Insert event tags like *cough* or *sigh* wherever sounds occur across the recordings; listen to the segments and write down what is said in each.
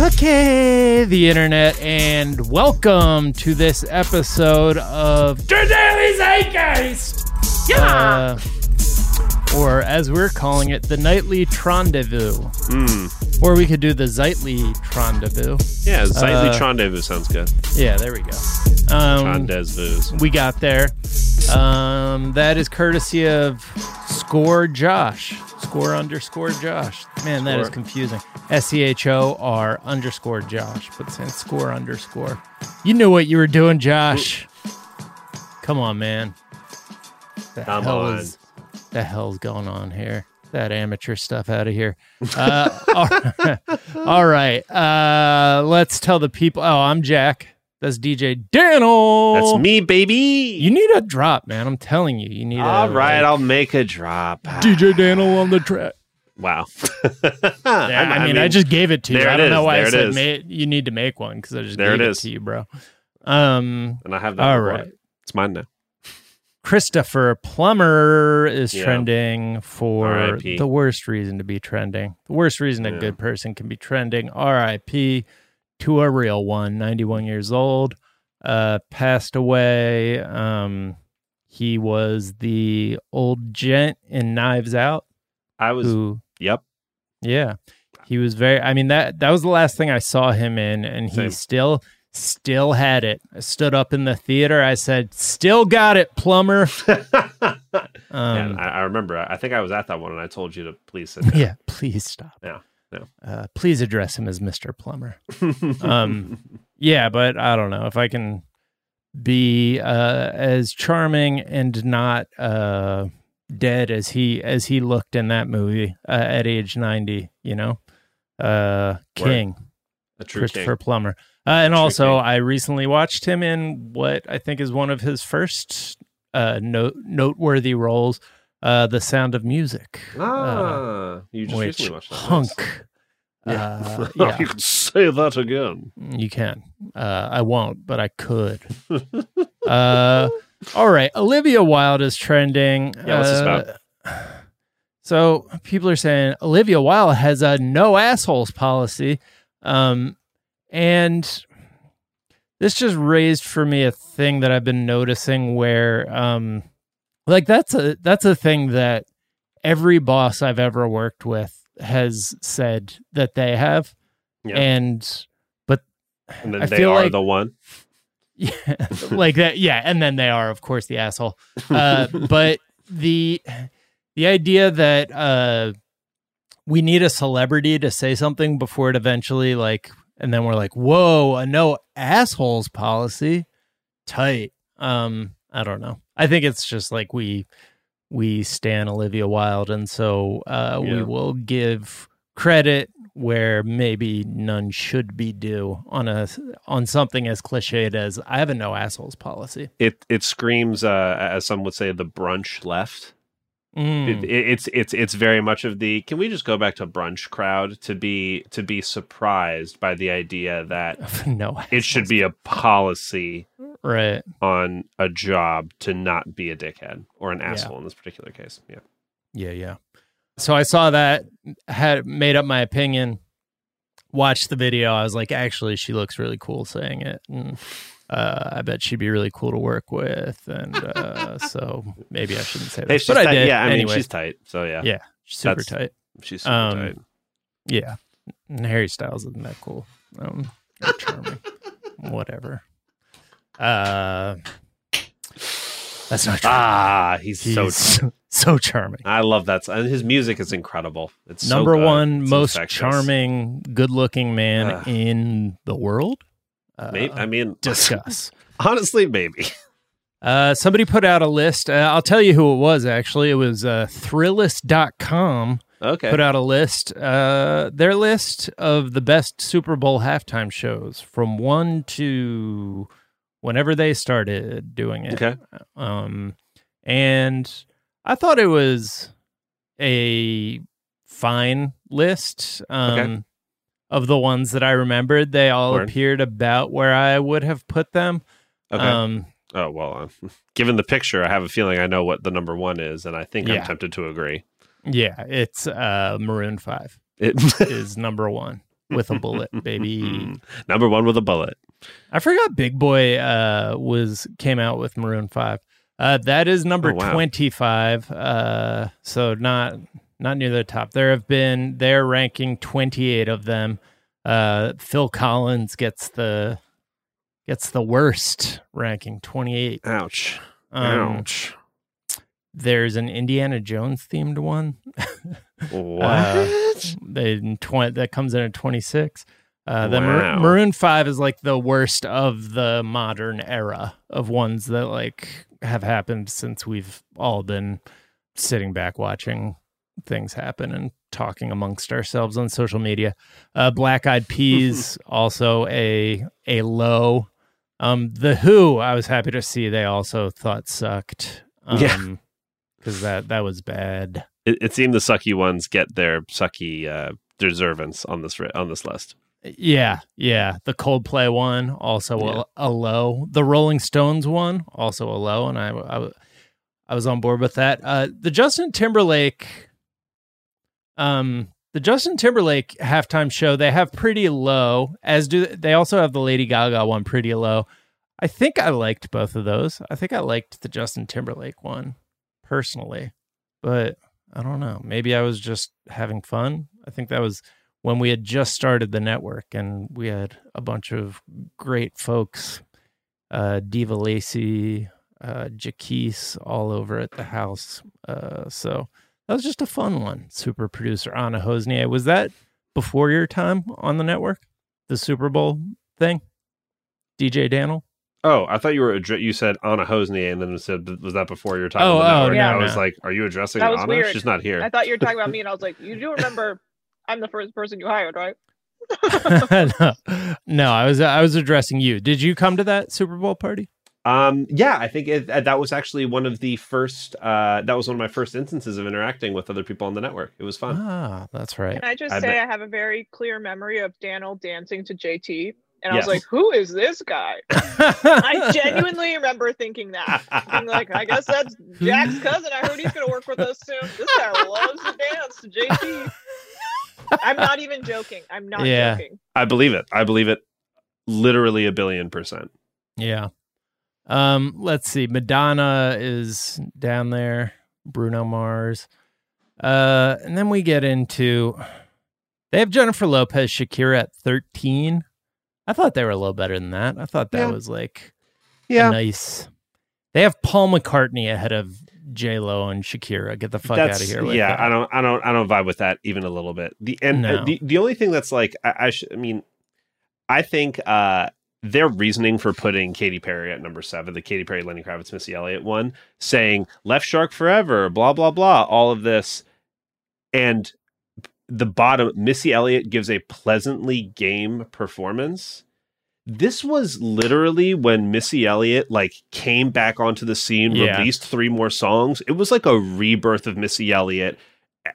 Okay, the internet, and welcome to this episode of The Daily Zeitgeist! Yeah! or as we're calling it, the Nightly Trendezvous. Hmm. Or we could do the Zeitly Trendezvous. Yeah, Zeitly Uh, Trendezvous sounds good. Yeah, there we go. Um, we got there. Um, that is courtesy of Score Josh. Score underscore Josh. Man, that is Score. confusing. S C H O R underscore Josh, but saying score underscore. You knew what you were doing, Josh. Come on, man. The Come hell on. is the hell's going on here? That amateur stuff out of here. Uh, all right. *laughs* all right. Uh, let's tell the people. Oh, I'm Jack. That's DJ Daniel. That's me, baby. You need a drop, man. I'm telling you, you need. All a, right, like, I'll make a drop. DJ Daniel on the track. Wow. *laughs* Yeah, I, mean, I just gave it to you. I don't know why I said is. ma- you need to make one because I just There gave it it, is. to you, bro. Um. and I have that. All right. It's mine now. Christopher Plummer is Yeah. trending for the worst reason to be trending. The worst reason a good person can be trending. R.I.P. to a real one. 91 years old. Uh, passed away. Um, he was the old gent in Knives Out. I was. Who? Yep. Yeah, he was very. I mean that that was the last thing I saw him in, and he Same. still still had it. I stood up in the theater. I said, "Still got it, Plummer." *laughs* Um, Man, I, I remember. I think I was at that one, and I told you to please sit *laughs* down. yeah, please stop. Yeah, no. Uh, please address him as Mister Plummer. *laughs* Um, yeah, but I don't know if I can be uh, as charming and not uh, dead as he as he looked in that movie uh, at age ninety. You know, uh, King. a true Christopher king. Plummer. Uh, and also, king. I recently watched him in what I think is one of his first uh, note noteworthy roles, uh, The Sound of Music, Ah, you just which watched that. hunk. Yeah. *laughs* Uh, yeah, you can say that again. you can. Uh, I won't, but I could. *laughs* uh, all right, Olivia Wilde is trending. Yeah, what's this Uh, *sighs* So people are saying Olivia Wilde has a no assholes policy, um, and this just raised for me a thing that I've been noticing where, um, like that's a that's a thing that every boss I've ever worked with has said that they have, Yeah. and but And then I they feel are like- the one. *laughs* yeah, like that. Yeah, and then they are, of course, the asshole. Uh, *laughs* but the the idea that uh, we need a celebrity to say something before it eventually like, and then we're like, whoa, a no assholes policy, tight. Um, I don't know. I think it's just like we we stan Olivia Wilde, and so uh, we will give credit where maybe none should be due on a on something as cliched as I have a no assholes policy. It it screams, uh, as some would say, the brunch left. Mm. It, it- it's it's it's very much of the. Can we just go back to brunch crowd to be to be surprised by the idea that *laughs* no, it should be a policy right. on a job to not be a dickhead or an Yeah. asshole in this particular case. Yeah. Yeah, yeah. So I saw that, had made up my opinion, watched the video. I was like, actually, she looks really cool saying it. And uh, I bet she'd be really cool to work with. And uh, so maybe I shouldn't say that. Hey, but I did. Yeah, I anyway. mean she's tight. So yeah, Yeah, super That's- tight. she's super Um, tight. Yeah. And Harry Styles isn't that cool. Um, charming. *laughs* Whatever. Uh, that's not true. Ah, he's. He's so charming. I love that. And his music is incredible. It's so number good. one It's most infectious. charming, good-looking man Ugh. in the world. Uh, Maybe, I mean, *laughs* discuss. honestly, maybe. *laughs* Uh, somebody put out a list. Uh, I'll tell you who it was. Actually, it was uh, Thrillist.com Okay. put out a list. Uh, their list of the best Super Bowl halftime shows from one to whenever they started doing it. Okay. Um, and I thought it was a fine list. Um, Okay. of the ones that I remembered, they all Word. appeared about where I would have put them. Okay. Um, oh well, uh, *laughs* given the picture, I have a feeling I know what the number one is, and I think Yeah. I'm tempted to agree. yeah, it's uh, Maroon Five It, *laughs* is number one. with a bullet, baby. Number one with a bullet. I forgot Big Boi uh, was came out with Maroon Five. Uh, that is number Oh, wow. twenty five. Uh, so not not near the top. There have been they're ranking twenty eight of them. Uh, Phil Collins gets the gets the worst ranking twenty eight. Ouch. Um, Ouch. There's an Indiana Jones themed one. *laughs* What? Uh, they twenty that comes in at twenty six. Uh, the Wow. Maroon Five is like the worst of the modern era of ones that like have happened since we've all been sitting back watching things happen and talking amongst ourselves on social media. Uh, Black Eyed Peas *laughs* also a a low. Um, the Who I was happy to see they also thought sucked. *laughs* Um, Yeah. because that that was bad. it, it seemed the sucky ones get their sucky uh, deservance on this on this list. Yeah, yeah. The Coldplay one also Yeah. a, a low. The Rolling Stones one also a low, and I I, I was on board with that. Uh, the Justin Timberlake, um, the Justin Timberlake halftime show they have pretty low. As do they also have the Lady Gaga one pretty low. I think I liked both of those. I think I liked the Justin Timberlake one personally, but I don't know. Maybe I was just having fun. I think that was when we had just started the network and we had a bunch of great folks, uh, Diva Lacey, uh, Jaquise all over at the house. Uh, so that was just a fun one. Super producer Anna Hosnier. Was that before your time on the network? The Super Bowl thing? DJ Daniel? Oh, I thought you were addre- you said Anna Hosnier, and then it said was that before your time? Oh, on the oh, network? no, I was no. like, are you addressing That was Anna? weird. She's not here. I thought you were talking about me, and I was like, you do *laughs* remember I'm the first person you hired, right? no, *laughs* no, I was I was addressing you. Did you come to that Super Bowl party? Um, yeah, I think it, that was actually one of the first. Uh, that was one of my first instances of interacting with other people on the network. It was fun. Ah, that's right. Can I just I say bet- I have a very clear memory of Daniel dancing to JT, and I Yes. was like, who is this guy? *laughs* I genuinely remember thinking that. Being like, I guess that's Jack's cousin. I heard he's gonna work with us soon. This guy loves to dance to JT. I'm not even joking. I'm not Yeah. joking. I believe it. I believe it. Literally a billion percent. Yeah. Um, let's see. Madonna is down there. Bruno Mars. Uh, and then we get into they have Jennifer Lopez, Shakira at 13. I thought they were a little better than that. I thought that Yeah. was like Yeah, nice. They have Paul McCartney ahead of J Lo and Shakira. Get the fuck out of here. Yeah, that. I don't, I don't, I don't vibe with that even a little bit. The and uh, the the only thing that's like, I, I, sh- I mean, I think uh their reasoning for putting Katy Perry at number seven, the Katy Perry, Lenny Kravitz, Missy Elliott one, saying "Left Shark Forever," blah blah blah, all of this, and the bottom, Missy Elliott gives a pleasantly game performance. This was literally when Missy Elliott like came back onto the scene, Yeah. released three more songs. It was like a rebirth of Missy Elliott.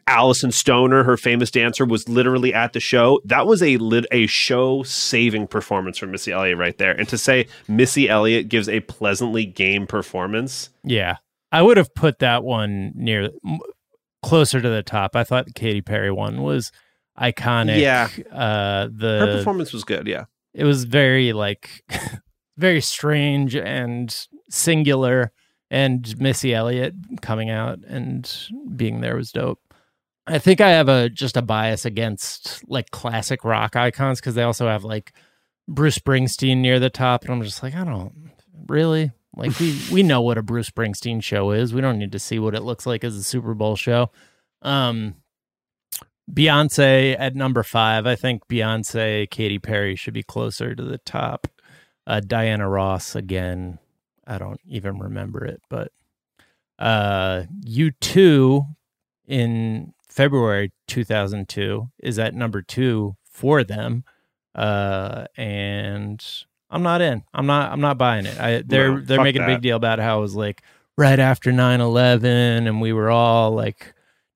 Alyson Stoner, her famous dancer, was literally at the show. That was a lit- a show saving performance from Missy Elliott right there. And to say Missy Elliott gives a pleasantly game performance, Yeah. I would have put that one near m- closer to the top. I thought the Katy Perry one was iconic. Yeah. Uh the her performance was good. Yeah, it was very like *laughs* very strange and singular and Missy Elliott coming out and being there was dope. I think I have a just a bias against like classic rock icons because they also have like Bruce Springsteen near the top and I'm just like I don't really like we *laughs* we know what a Bruce Springsteen show is. We don't need to see what it looks like as a Super Bowl show. Um Beyonce at number five. I think Beyonce, Katy Perry should be closer to the top. Uh, Diana Ross again. I don't even remember it, but uh, U2 in February 2002 is at number two for them. Uh, and I'm not in. I'm not. I'm not buying it. I, they're No, they're making a big deal about how it was like right after 9/11, and we were all like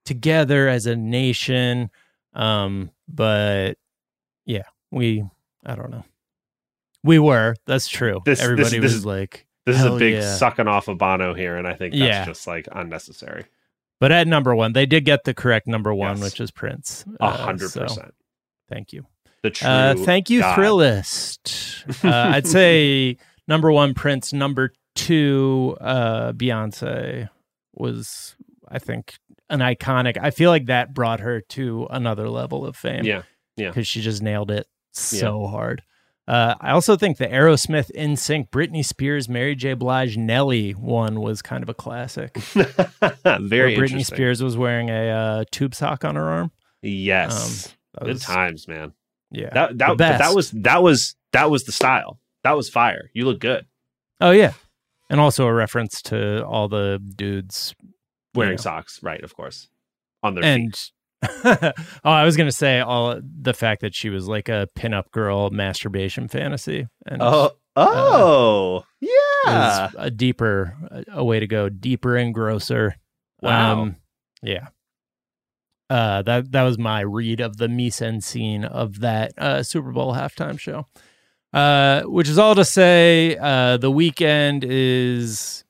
together as a nation. Um, but yeah, we I don't know. We were. That's true. This- Everybody this was is- like, this is a big yeah. sucking off of Bono here, and I think that's Yeah. just like unnecessary. but at number one, they did get the correct number one, Yes. which is Prince. A Uh, hundred so percent. Thank you. The true. Uh, thank you, God. Thrillist. *laughs* Uh, I'd say number one, Prince. Number two, uh, Beyonce was, I think, an iconic. I feel like that brought her to another level of fame. Yeah. Yeah. because she just nailed it so hard. Uh, I also think the Aerosmith, NSYNC, Britney Spears, Mary J. Blige, Nelly one was kind of a classic. *laughs* Very Britney. Spears was wearing a uh, tube sock on her arm. Yes. Good was- times, man. Yeah, That that that was that was that was the style. That was fire. You look good Oh yeah, and also a reference to all the dudes wearing Yeah. socks, right? Of course, on their feet. *laughs* oh, I was gonna say all the fact that she was like a pinup girl masturbation fantasy, and Oh, oh, yeah. a deeper a way to go deeper and grosser. Wow. Um, yeah. Uh, that that was my read of the mise en scene of that uh, Super Bowl halftime show. Uh, which is all to say, uh, the Weeknd is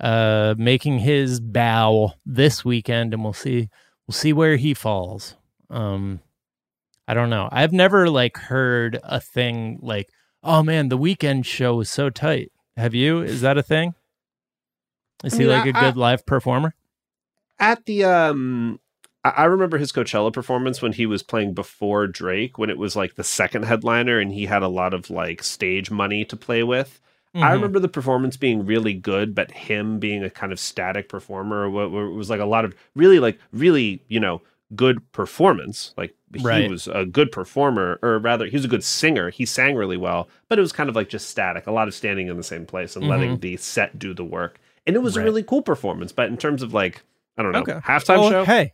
uh, making his bow this weekend, and we'll see we'll see where he falls. Um, I don't know. I've never like heard a thing like, "Oh man, the Weeknd show was so tight." Have you? Is that a thing? Is I he like a I- good live performer? At the um, I remember his Coachella performance when he was playing before Drake, when it was like the second headliner, and he had a lot of like stage money to play with. I Mhm. remember the performance being really good, but him being a kind of static performer, where where it was like a lot of really like really you know good performance. Like he Right. was a good performer, or rather, he was a good singer. He sang really well, but it was kind of like just static. A lot of standing in the same place and letting the set do the work. And it was Mm-hmm. Right. a really cool performance. But in terms of like I don't know Okay. halftime Oh, show, Hey,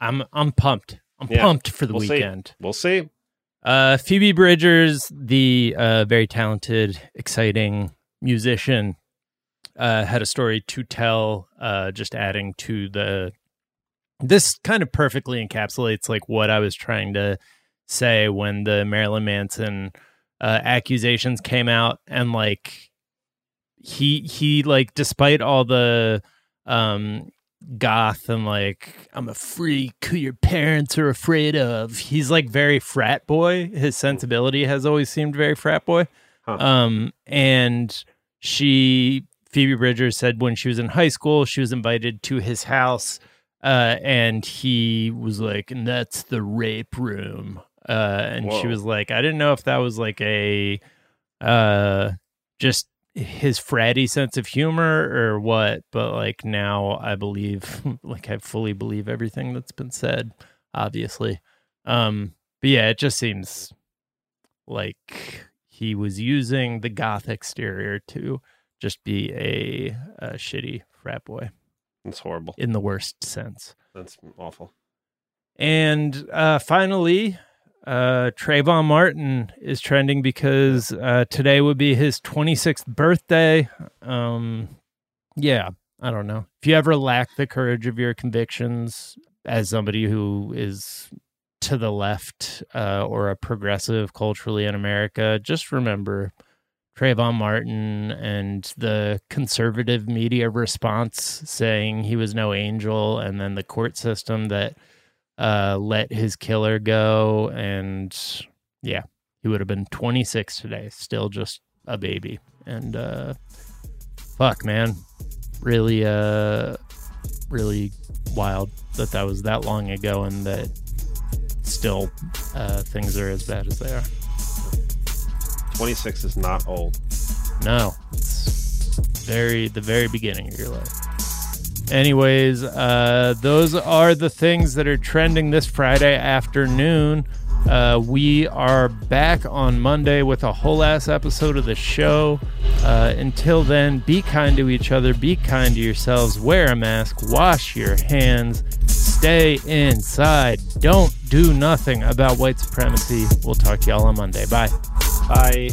I'm I'm pumped. I'm Yeah. pumped for the We'll see. Weeknd. we'll see. Uh, Phoebe Bridgers, the uh, very talented, exciting musician, uh, had a story to tell. Uh, just adding to the, this kind of perfectly encapsulates like what I was trying to say when the Marilyn Manson uh, accusations came out, and like he he like despite all the um goth and like I'm a freak who your parents are afraid of. He's like very frat boy. His sensibility has always seemed very frat boy. Huh. Um and she Phoebe Bridgers said when she was in high school she was invited to his house uh and he was like and that's the rape room. Uh and she was like I didn't know if that was like a uh just his fratty sense of humor or what but like now i believe *laughs* like i fully believe everything that's been said obviously um but yeah it just seems like he was using the goth exterior to just be a, a shitty frat boy It's horrible. in the worst sense That's awful. and uh, finally, uh, Trayvon Martin is trending because uh, today would be his 26th birthday. Um, yeah, I don't know. If you ever lack the courage of your convictions as somebody who is to the left uh, or a progressive culturally in America, just remember Trayvon Martin and the conservative media response saying he was no angel, and then the court system that uh, let his killer go. And yeah, he would have been 26 today, still just a baby. And uh, fuck, man, really, uh, really wild that that was that long ago and that still uh, things are as bad as they are. 26 is not old. No, it's very the very beginning of your life. Anyways, uh, those are the things that are trending this Friday afternoon. Uh, we are back on Monday with a whole ass episode of the show. Uh, until then, be kind to each other, be kind to yourselves, wear a mask, wash your hands, stay inside, don't do nothing about white supremacy. We'll talk to y'all on Monday. Bye. Bye.